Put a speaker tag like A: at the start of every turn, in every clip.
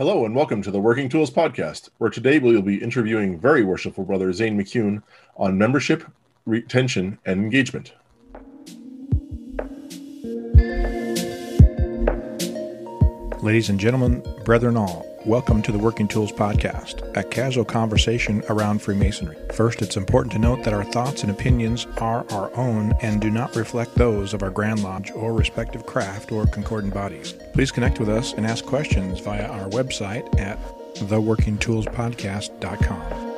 A: Hello and welcome to the Working Tools Podcast, where today we will be interviewing very worshipful brother Zane McCune on membership, retention, and engagement.
B: Ladies and gentlemen, brethren all, welcome to the Working Tools Podcast, a casual conversation around Freemasonry. First, it's important to note that our thoughts and opinions are our own and do not reflect those of our Grand Lodge or respective craft or concordant bodies. Please connect with us and ask questions via our website at theworkingtoolspodcast.com.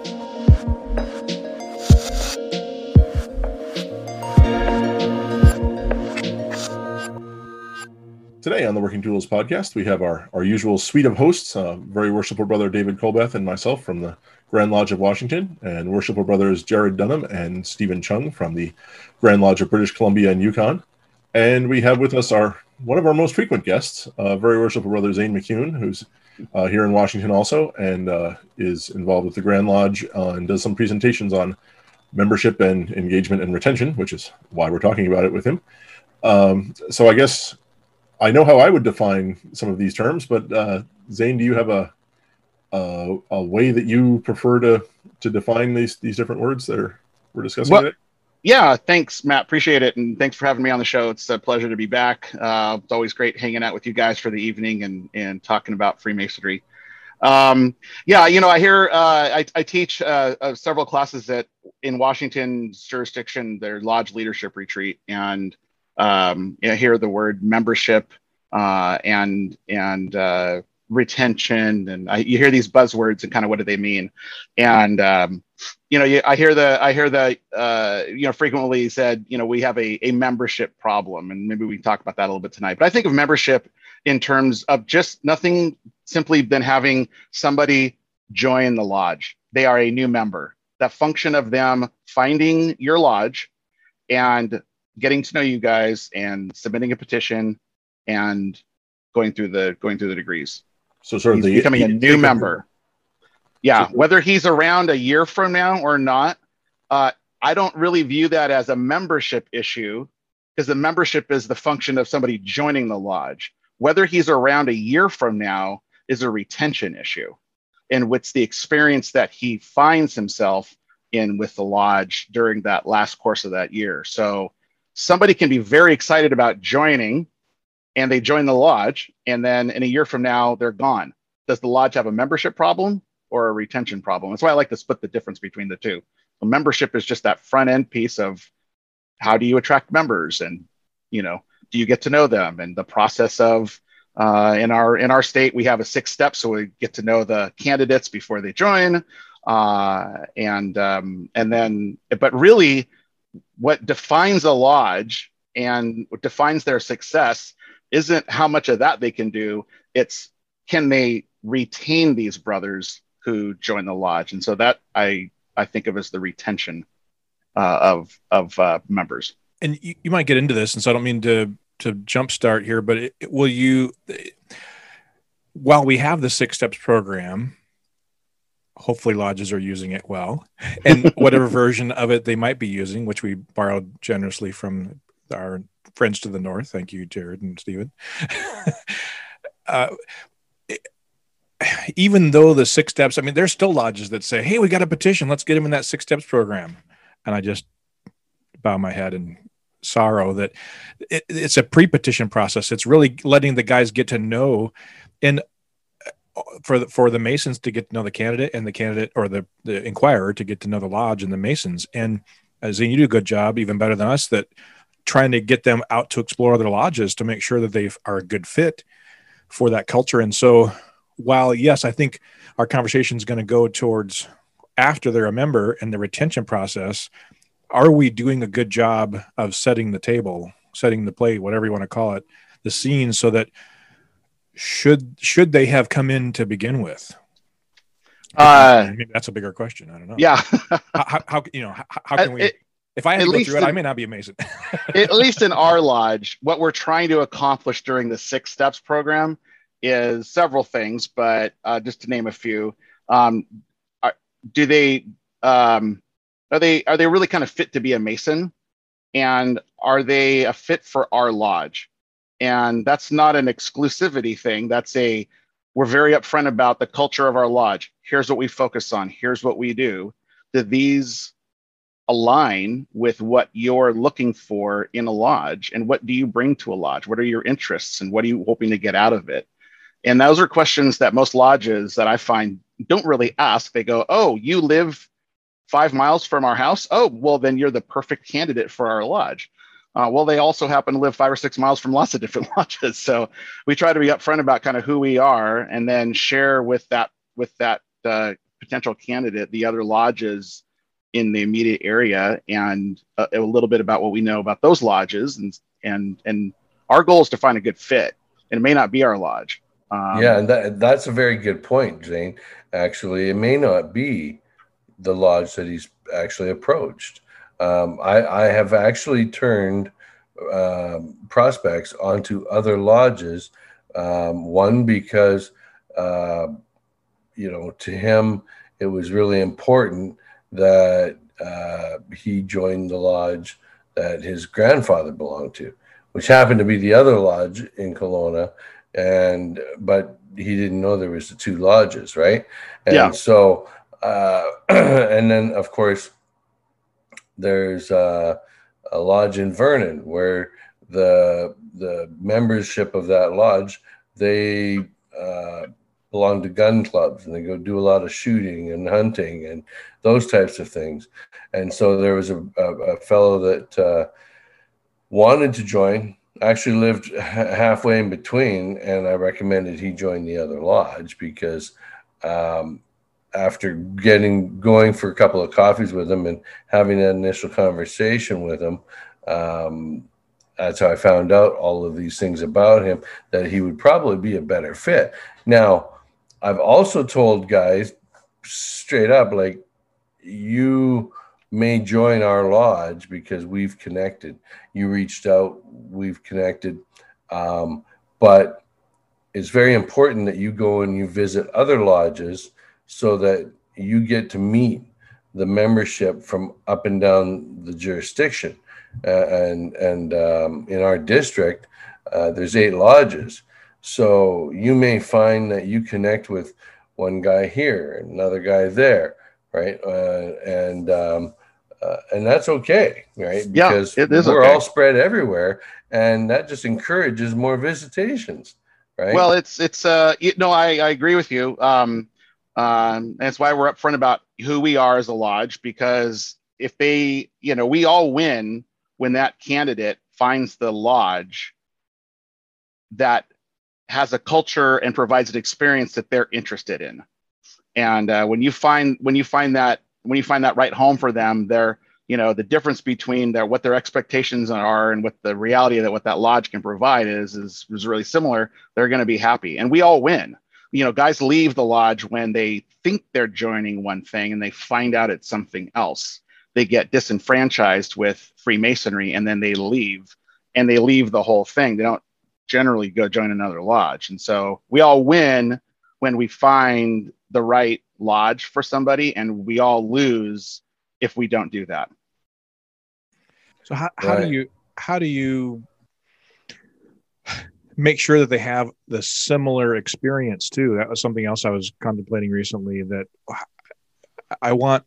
A: Today on the Working Tools Podcast, we have our, our usual suite of hosts, uh, very worshipful brother David Colbeth and myself from the Grand Lodge of Washington, and worshipful brothers Jarrod Dunham and Steven Chung from the Grand Lodge of British Columbia and Yukon. And we have with us our one of our most frequent guests, uh, very worshipful brother Zane McCune, who's uh, here in Washington also and uh, is involved with the Grand Lodge and does some presentations on membership and engagement and retention, which is why we're talking about it with him. Um, so I guess I know how I would define some of these terms, but uh, Zane, do you have a, a, a way that you prefer to to define these these different words that are we're discussing
C: well,
A: today?
C: Yeah, thanks, Matt. Appreciate it, and thanks for having me on the show. It's a pleasure to be back. Uh, it's always great hanging out with you guys for the evening and and talking about Freemasonry. Um, yeah, you know, I hear uh, I, I teach uh, uh, several classes at in Washington's jurisdiction, their lodge leadership retreat, and um, I hear the word membership uh, and and uh, retention, and I, you hear these buzzwords and kind of what do they mean? And um, you know, you, I hear the I hear the uh, you know frequently said, you know, we have a, a membership problem, and maybe we can talk about that a little bit tonight. But I think of membership in terms of just nothing simply than having somebody join the lodge. They are a new member. The function of them finding your lodge and getting to know you guys and submitting a petition and going through the going through the degrees.
A: So sort of the
C: becoming a new member. Yeah,
A: So-
C: whether he's around a year from now or not, uh, I don't really view that as a membership issue because the membership is the function of somebody joining the lodge. Whether he's around a year from now is a retention issue, and what's the experience that he finds himself in with the lodge during that last course of that year. So somebody can be very excited about joining and they join the lodge and then in a year from now they're gone. Does the lodge have a membership problem or a retention problem? That's why i like to split the difference between the two. So membership is just that front end piece of how do you attract members and you know do you get to know them and the process of uh, in our in our state we have a six step so we get to know the candidates before they join uh, and um, and then but really what defines a lodge and what defines their success isn't how much of that they can do it's can they retain these brothers who join the lodge and so that i i think of as the retention uh, of of uh, members
B: And you, you might get into this, and so I don't mean to to jumpstart here, but it, will you? While we have the six steps program, hopefully lodges are using it well, and whatever version of it they might be using, which we borrowed generously from our friends to the north. Thank you, Jarrod and Steven. uh, even though the six steps, I mean, there's still lodges that say, "Hey, we got a petition. Let's get him in that six steps program," and I just bow my head in sorrow that it, it's a pre-petition process. It's really letting the guys get to know, and for the, for the Masons to get to know the candidate and the candidate or the the inquirer to get to know the lodge and the Masons. And uh, Zane, you do a good job, even better than us, that trying to get them out to explore other lodges to make sure that they are a good fit for that culture. And so, while yes, I think our conversation is going to go towards after they're a member and the retention process are we doing a good job of setting the table setting the plate whatever you want to call it the scene so that should should they have come in to begin with?
C: Uh,
B: maybe that's a bigger question. I don't know.
C: yeah.
B: How, how, you know how, how
C: Uh,
B: can we
C: it-
B: if i had to go through it i may not be amazing.
C: At least in our lodge, what we're trying to accomplish during the Six Steps program is several things, but uh, just to name a few, um, are, do they um, are they are they really kind of fit to be a Mason, and are they a fit for our lodge? And that's not an exclusivity thing. That's a we're very upfront about the culture of our lodge. Here's what we focus on. Here's what we do. Do these align with what you're looking for in a lodge? And what do you bring to a lodge? What are your interests and what are you hoping to get out of it? And those are questions that most lodges that I find don't really ask. They go, Oh, you live five miles from our house? Oh, well, then you're the perfect candidate for our lodge. Uh, well, they also happen to live five or six miles from lots of different lodges. So we try to be upfront about kind of who we are, and then share with that with that uh, potential candidate the other lodges in the immediate area and a, a, little bit about what we know about those lodges and and and our goal is to find a good fit. And it may not be our lodge.
D: Um, yeah and that, that's a very good point Zane. Actually it may not be the lodge that he's actually approached um, I, I have actually turned um, prospects onto other lodges um, one because uh, you know to him it was really important that uh, he joined the lodge that his grandfather belonged to, which happened to be the other lodge in Kelowna. And but he didn't know there was the two lodges, right? And yeah. so, uh, and then of course, there's uh, a lodge in Vernon where the the membership of that lodge they uh, belong to gun clubs and they go do a lot of shooting and hunting and those types of things. And so there was a, a, a fellow that uh, wanted to join, actually lived halfway in between, and I recommended he join the other lodge because um, after getting going for a couple of coffees with him and having that initial conversation with him, um, that's how I found out all of these things about him that he would probably be a better fit. Now, I've also told guys straight up, like, you may join our lodge because we've connected. You reached out, we've connected. Um, but it's very important that you go and you visit other lodges so that you get to meet the membership from up and down the jurisdiction. Uh, and and um, in our district, uh, there's eight lodges. So you may find that you connect with one guy here, another guy there, right? Uh, and um, uh, and that's okay, right?
C: Because yeah, it is
D: we're
C: okay.
D: all spread everywhere, and that just encourages more visitations, right?
C: Well, it's it's uh you, no, I, I agree with you. Um, um, that's why we're upfront about who we are as a lodge because if they, you know, we all win when that candidate finds the lodge that has a culture and provides an experience that they're interested in. And uh, when you find when you find that when you find that right home for them, they're you know the difference between their what their expectations are and what the reality that what that lodge can provide is is, is really similar. They're going to be happy, and we all win. You know, guys leave the lodge when they think they're joining one thing and they find out it's something else. They get disenfranchised with Freemasonry and then they leave and they leave the whole thing. They don't generally go join another lodge. And so we all win when we find the right lodge for somebody, and we all lose if we don't do that.
B: So how, how right. do you how do you make sure that they have the similar experience too? That was something else I was contemplating recently. That I want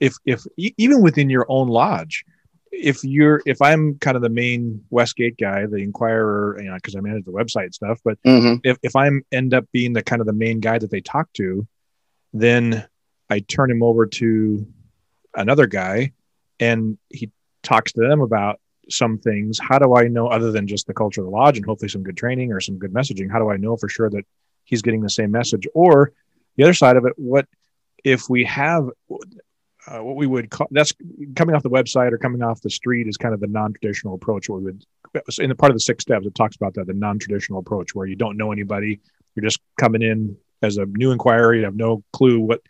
B: if if even within your own lodge, if you're if I'm kind of the main Westgate guy, the Inquirer, you know, because I manage the website stuff, but mm-hmm. if if I'm end up being the kind of the main guy that they talk to, then I turn him over to another guy, and he talks to them about some things. How do I know, other than just the culture of the lodge and hopefully some good training or some good messaging? How do I know for sure that he's getting the same message? Or the other side of it, what if we have uh, what we would call that's coming off the website or coming off the street is kind of the non-traditional approach. What we would in the part of the six steps, it talks about that the non-traditional approach where you don't know anybody, you're just coming in as a new inquiry, you have no clue what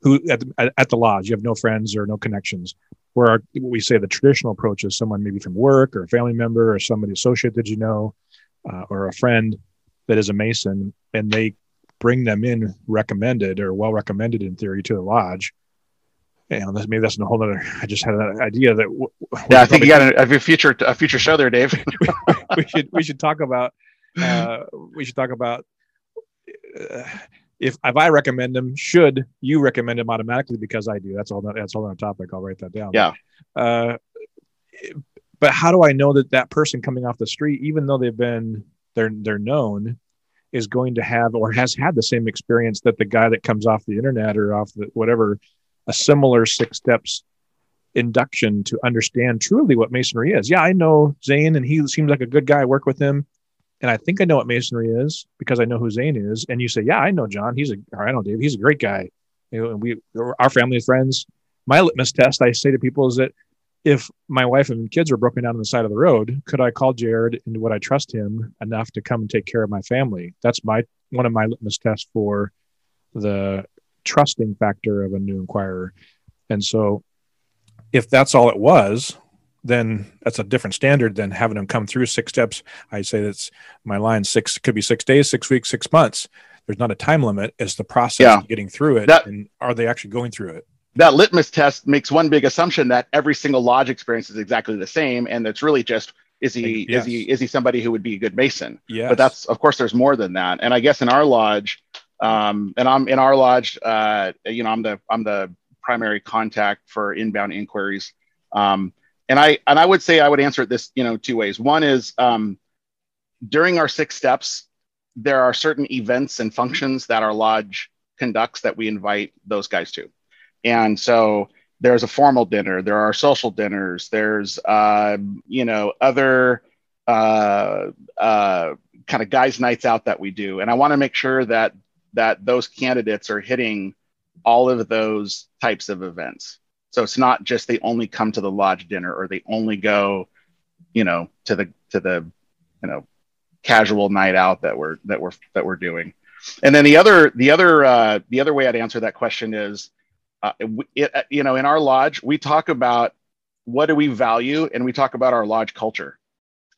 B: who at the, at the lodge, you have no friends or no connections. Where our, what we say the traditional approach is someone maybe from work or a family member or somebody associate that you know uh, or a friend that is a Mason, and they bring them in recommended or well recommended in theory to the lodge and maybe that's a whole other. I just had an idea that.
C: yeah, I think you got a, a, future a future show there, Dave.
B: we should we should talk about uh, we should talk about uh, if if I recommend them, should you recommend them automatically because I do? That's all. That's all on topic. I'll write that down.
C: Yeah.
B: Uh, but how do I know that that person coming off the street, even though they've been they're they're known, is going to have or has had the same experience that the guy that comes off the internet or off the whatever a similar six steps induction to understand truly what masonry is. Yeah, I know Zane and he seems like a good guy. I work with him and I think I know what masonry is because I know who Zane is. And you say, yeah, I know John. He's a, or I know Dave. He's a great guy. You know, and we, our family and friends. My litmus test, I say to people, is that if my wife and kids were broken down on the side of the road, could I call Jarrod and would I trust him enough to come and take care of my family? That's my one of my litmus tests for the trusting factor of a new inquirer. And so if that's all it was, then that's a different standard than having them come through six steps. I say that's my line six could be six days, six weeks, six months. There's not a time limit. It's the process yeah. of getting through it. That, and are they actually going through it?
C: that litmus test makes one big assumption that every single lodge experience is exactly the same, and it's really just is he yes. is he is he somebody who would be a good mason?
B: Yeah.
C: But that's of course there's more than that, and I guess in our lodge, um, and I'm in our lodge, uh, you know, I'm the I'm the primary contact for inbound inquiries, um, and I and I would say I would answer it this you know two ways. One is um, during our six steps, there are certain events and functions that our lodge conducts that we invite those guys to. And so there's a formal dinner, there are social dinners, there's, uh, you know, other uh, uh, kind of guys' nights out that we do. And I want to make sure that that those candidates are hitting all of those types of events. So it's not just they only come to the lodge dinner or they only go, you know, to the to the, you know, casual night out that we're that we're that we're doing. And then the other the other uh, the other way I'd answer that question is uh, it, uh, you know, in our lodge, we talk about what do we value, and we talk about our lodge culture.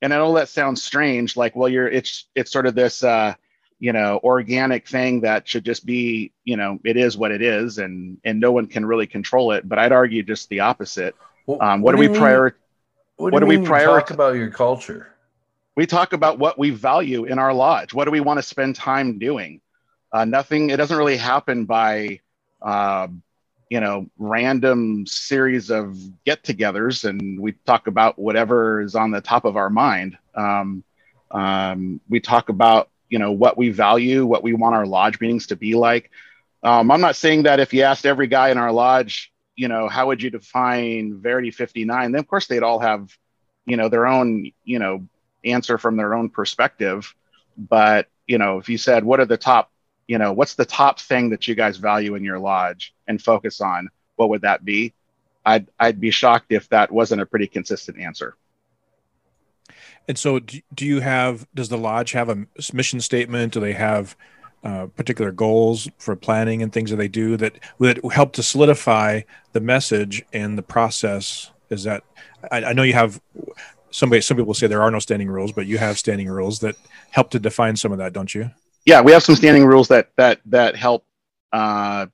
C: And I know that sounds strange, like, well, you're it's it's sort of this, uh, you know, organic thing that should just be, you know, it is what it is, and and no one can really control it. But I'd argue just the opposite. Well, um, what, what, do we prioritize
D: What, what do, we prioritize? About your culture.
C: We talk about what we value in our lodge. What do we want to spend time doing? Uh, nothing. It doesn't really happen by uh, you know random series of get-togethers and we talk about whatever is on the top of our mind um, um, we talk about you know what we value what we want our lodge meetings to be like um, i'm not saying that if you asked every guy in our lodge you know how would you define verity 59 then of course they'd all have you know their own you know answer from their own perspective but you know if you said what are the top you know, what's the top thing that you guys value in your lodge and focus on? What would that be? I'd, I'd be shocked if that wasn't a pretty consistent answer.
B: And so, do you have, does the lodge have a mission statement? Do they have uh, particular goals for planning and things that they do that would help to solidify the message and the process? Is that, I, I know you have somebody, some people say there are no standing rules, but you have standing rules that help to define some of that, don't you?
C: yeah, we have some standing rules that that that help uh,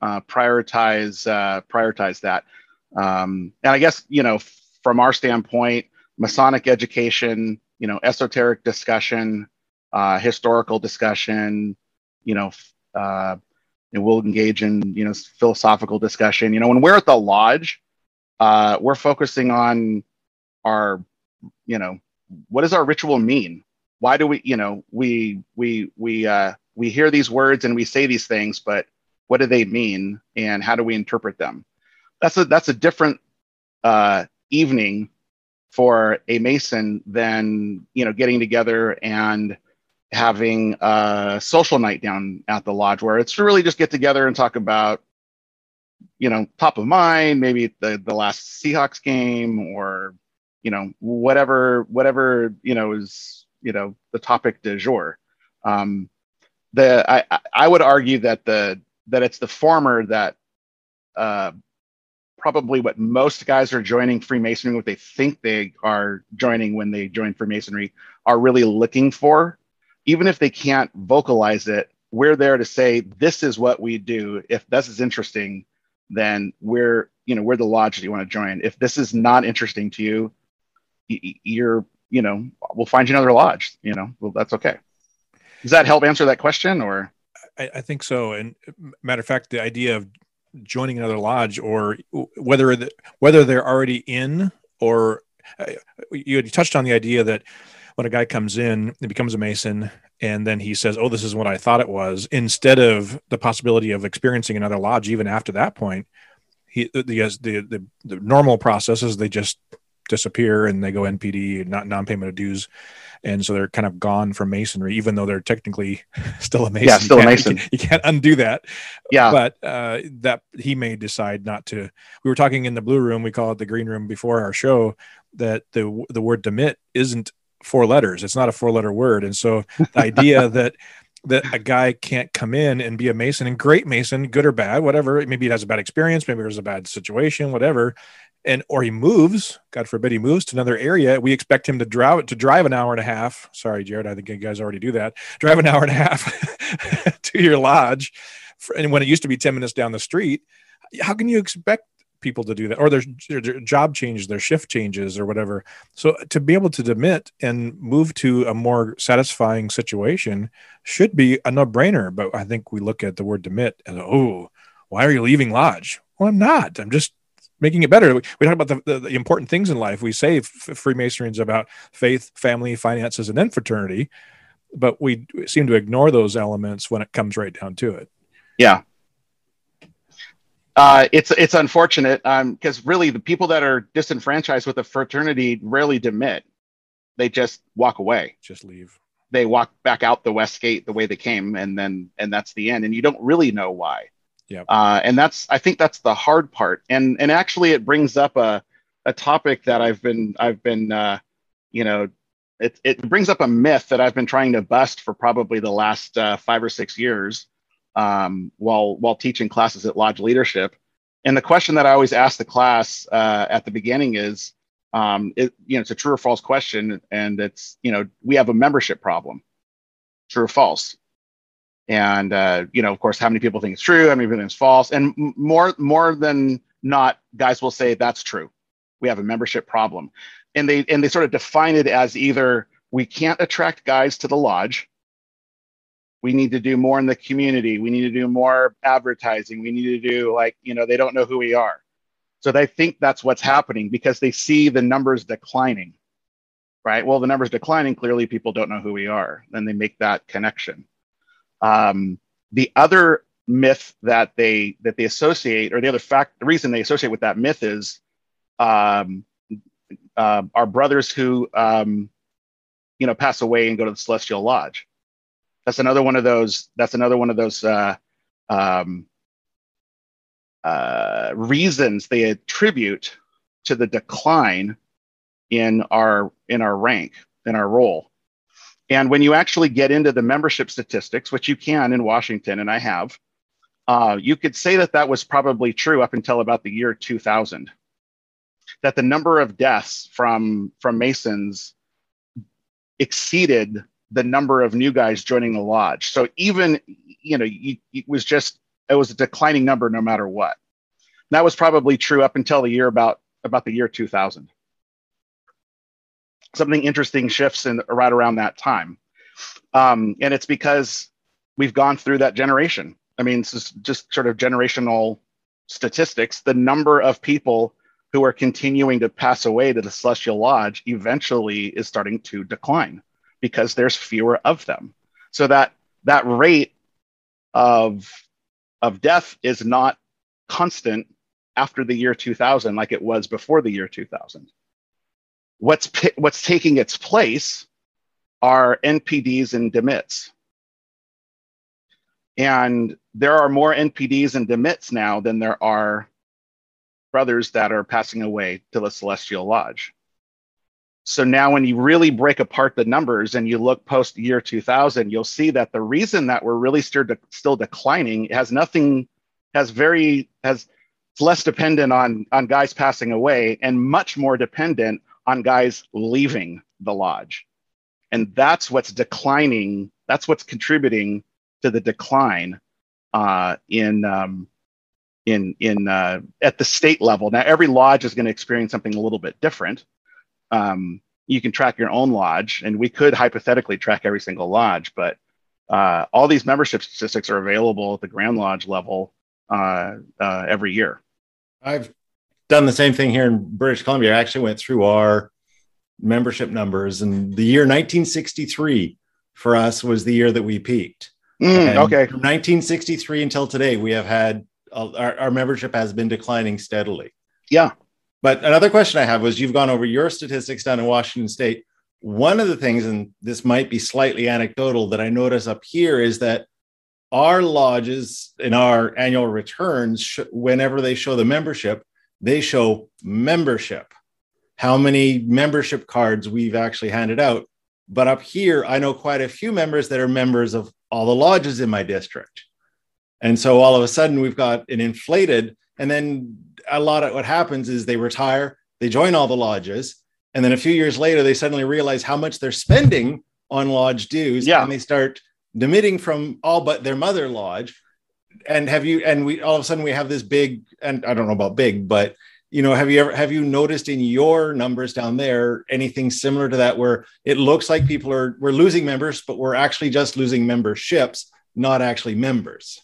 C: uh, prioritize uh, prioritize that. Um, and I guess you know, from our standpoint, Masonic education, you know, esoteric discussion, uh, historical discussion, you know, uh, and we'll engage in you know philosophical discussion. You know, when we're at the lodge, uh, we're focusing on our, you know, what does our ritual mean? why do we you know we we we uh, we hear these words and we say these things but what do they mean and how do we interpret them that's a that's a different uh, evening for a mason than you know getting together and having a social night down at the lodge where it's to really just get together and talk about you know top of mind maybe the the last seahawks game or you know whatever whatever you know is you know the topic du jour. Um, the I, I would argue that the that it's the former that uh, probably what most guys are joining Freemasonry, what they think they are joining when they join Freemasonry, are really looking for. Even if they can't vocalize it, we're there to say this is what we do. If this is interesting, then we're you know we're the lodge that you want to join. If this is not interesting to you, you're you know, we'll find you another lodge, you know, well, that's okay. Does that help answer that question or?
B: I, I think so. And matter of fact, the idea of joining another lodge or whether the, whether they're already in or uh, you had touched on the idea that when a guy comes in and becomes a mason and then he says oh this is what i thought it was instead of the possibility of experiencing another lodge even after that point he the the the, the normal process is they just disappear and they go npd not non-payment of dues and so they're kind of gone from masonry, even though they're technically still a mason.
C: Yeah, still
B: a
C: mason.
B: You can't, you can't, undo that.
C: Yeah,
B: but uh, that he may decide not to. We were talking in the blue room. We call it the green room before our show. That the the word demit isn't four letters. It's not a four letter word, and so the idea that that a guy can't come in and be a mason and great mason, good or bad, whatever. Maybe he has a bad experience, maybe there's a bad situation, whatever and or he moves god forbid he moves to another area we expect him to drive to drive an hour and a half. Sorry jarrod i think you guys already do that. Drive an hour and a half to your lodge. And when it used to be 10 minutes down the street how can you expect people to do that? Or their, their job changes their shift changes or whatever. So to be able to demit and move to a more satisfying situation should be a no-brainer. But i think we look at the word demit and oh why are you leaving lodge? Well i'm not. I'm just making it better. We, talk about the, the, the, important things in life. We say Freemasonry is about faith, family, finances, and then fraternity, but we seem to ignore those elements when it comes right down to it.
C: Yeah. Uh, it's it's unfortunate because um, really the people that are disenfranchised with a fraternity rarely demit; they just walk away,
B: just leave.
C: They walk back out the west gate the way they came, and then and that's the end. And you don't really know why.
B: Yeah.
C: Uh, and that's I think that's the hard part. And and actually it brings up a a topic that I've been I've been uh, you know it it brings up a myth that I've been trying to bust for probably the last uh, five or six years um, while while teaching classes at Lodge Leadership. And the question that I always ask the class uh, at the beginning is, um, it, you know, it's a true or false question, and it's you know we have a membership problem, true or false and uh, you know of course how many people think it's true? How many people think it's false? And more more than not guys will say that's true. We have a membership problem. And they and they sort of define it as either we can't attract guys to the lodge. We need to do more in the community. We need to do more advertising. We need to do like you know they don't know who we are. So they think that's what's happening because they see the numbers declining right? Well the numbers declining clearly people don't know who we are. Then they make that connection um, the other myth that they that they associate, or the other fact, the reason they associate with that myth is um, uh, our brothers who um, you know pass away and go to the celestial lodge. That's another one of those. That's another one of those uh, um, uh, reasons they attribute to the decline in our in our rank in our role. And when you actually get into the membership statistics, which you can in Washington, and I have, uh, you could say that that was probably true up until about the year 2000. That the number of deaths from from Masons exceeded the number of new guys joining the lodge. So even you know it was just it was a declining number no matter what. And that was probably true up until the year about about the year 2000 something interesting shifts in right around that time. Um, and it's because we've gone through that generation. I mean, this is just sort of generational statistics. The number of people who are continuing to pass away to the Celestial Lodge eventually is starting to decline because there's fewer of them. So that that rate of of death is not constant after the year 2000 like it was before the year 2000 What's what's taking its place are NPDs and demits. And there are more NPDs and demits now than there are brothers that are passing away to the Celestial Lodge. So now, when you really break apart the numbers and you look post year 2000, you'll see that the reason that we're really still, de- still declining has nothing, has very, has it's less dependent on on guys passing away and much more dependent on guys leaving the lodge. And that's what's declining, that's what's contributing to the decline uh, in, um, in, in, uh, at the state level. Now, every lodge is going to experience something a little bit different. Um, you can track your own lodge, and we could hypothetically track every single lodge, but uh, all these membership statistics are available at the Grand Lodge level uh, uh, every year.
E: I've done the same thing here in British Columbia. I actually went through our membership numbers, and the year 1963 for us was the year that we peaked.
C: Mm, okay.
E: From 1963 until today, we have had uh, our, our membership has been declining steadily.
C: Yeah.
E: But another question I have was you've gone over your statistics down in Washington State. One of the things, and this might be slightly anecdotal, that I notice up here is that our lodges in our annual returns, whenever they show the membership, they show membership, how many membership cards we've actually handed out. But up here, I know quite a few members that are members of all the lodges in my district. And so all of a sudden, we've got an inflated, and then a lot of what happens is they retire, they join all the lodges, and then a few years later, they suddenly realize how much they're spending on lodge dues,
C: Yeah.
E: and they start demitting from all but their mother lodge. And have you? And we all of a sudden we have this big, and I don't know about big, but you know, have you ever have you noticed in your numbers down there anything similar to that, where it looks like people are we're losing members, but we're actually just losing memberships, not actually members.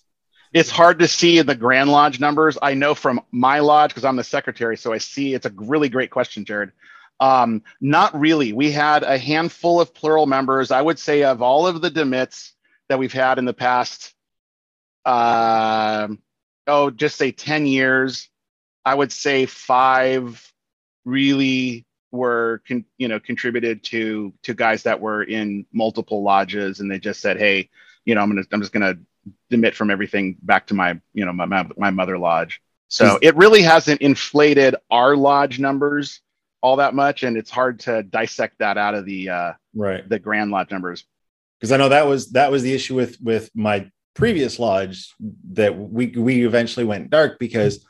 C: It's hard to see in the Grand Lodge numbers. I know from my lodge because I'm the secretary, so I see. It's a really great question, Jarrod. Um, not really. We had a handful of plural members. I would say of all of the demits that we've had in the past, um oh, just say 10 years, I would say five really were con- you know contributed to to guys that were in multiple lodges and they just said hey you know i'm gonna i'm just gonna demit from everything back to my you know my, my, my mother lodge. So it really hasn't inflated our lodge numbers all that much and it's hard to dissect that out of the uh
E: Right.
C: the grand lodge numbers.
E: Because I know that was that was the issue with with my previous lodge that we we eventually went dark because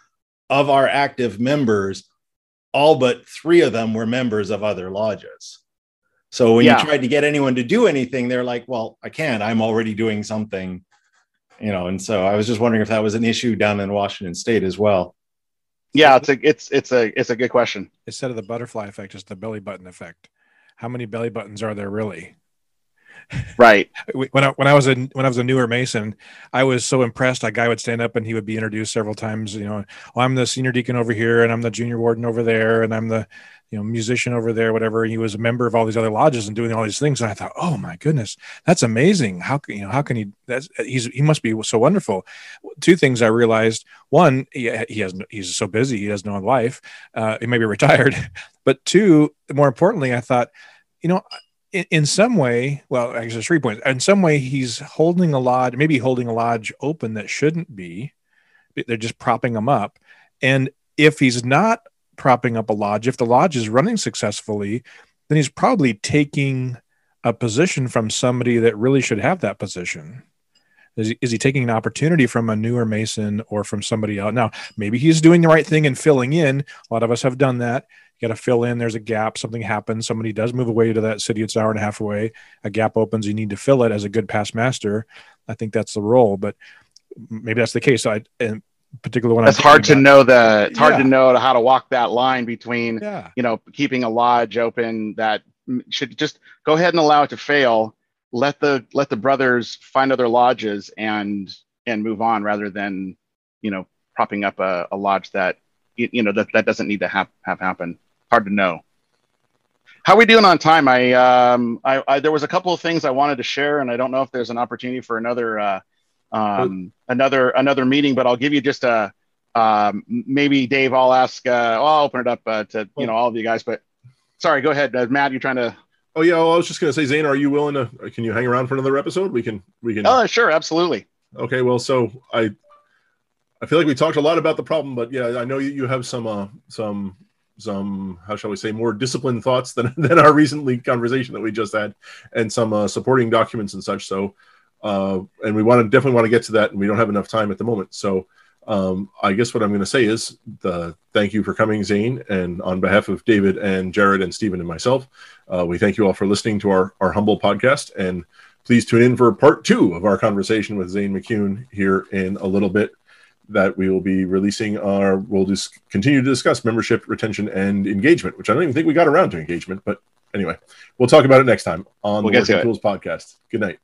E: of our active members, all but three of them were members of other lodges. So when
C: Yeah.
E: you tried to get anyone to do anything, they're like, "Well, I can't. I'm already doing something." You know, and so I was just wondering if that was an issue down in Washington State as well.
C: yeah it's a it's it's a it's a good question
B: Instead of the butterfly effect, it's the belly button effect. How many belly buttons are there really?
C: Right
B: when I, when I was a when I was a newer Mason, I was so impressed. A guy would stand up and he would be introduced several times. You know, oh, I'm the senior deacon over here, and I'm the junior warden over there, and I'm the you know musician over there, whatever. He was a member of all these other lodges and doing all these things. And I thought, oh my goodness, that's amazing. How can you know? How can he? That's he's he must be so wonderful. Two things I realized: one, he, he has he's so busy, he has no life. Uh, he may be retired, but two, more importantly, I thought, you know, in, in some way, well, actually, three points. In some way, he's holding a lodge, maybe holding a lodge open that shouldn't be. They're just propping them up. And if he's not propping up a lodge, if the lodge is running successfully, then he's probably taking a position from somebody that really should have that position. Is he, is he taking an opportunity from a newer Mason or from somebody else? Now, maybe he's doing the right thing and filling in. A lot of us have done that. You got to fill in. There's a gap. Something happens. Somebody does move away to that city. It's an hour and a half away. A gap opens. You need to fill it as a good past master. I think that's the role, but maybe that's the case. I and particularly when
C: it's hard to
B: thinking
C: know the it's hard
B: Yeah.
C: to know how to walk that line between
B: Yeah,
C: you know keeping a lodge open that should just go ahead and allow it to fail let the let the brothers find other lodges and and move on rather than you know propping up a, a lodge that you, know that, that doesn't need to have have happen. Hard to know. How are we doing on time? I, um, I i there was a couple of things i wanted to share and i don't know if there's an opportunity for another uh um another another meeting but i'll give you just a um maybe dave i'll ask uh i'll open it up uh, to you know all of you guys but sorry go ahead. Uh, matt you're trying to
A: Oh yeah, well, I was just gonna say, Zane, are you willing to? Can you hang around for another episode? We can. We can.
C: oh sure absolutely
A: Okay, well, so I, I feel like we talked a lot about the problem, but yeah, I know you, you have some, uh, some, some, how shall we say, more disciplined thoughts than than our recently conversation that we just had, and some uh, supporting documents and such. So, uh, and we want to definitely want to get to that, and we don't have enough time at the moment. So, um, I guess what I'm going to say is the thank you for coming, Zane, and on behalf of David and Jarrod and Steven and myself, uh, we thank you all for listening to our our humble podcast and please tune in for part two of our conversation with Zane McCune here in a little bit. That we will be releasing our, we'll just continue to discuss membership, retention, and engagement, which I don't even think we got around to engagement, but anyway, we'll talk about it next time on
C: We'll
A: the Working. Tools podcast. Good night.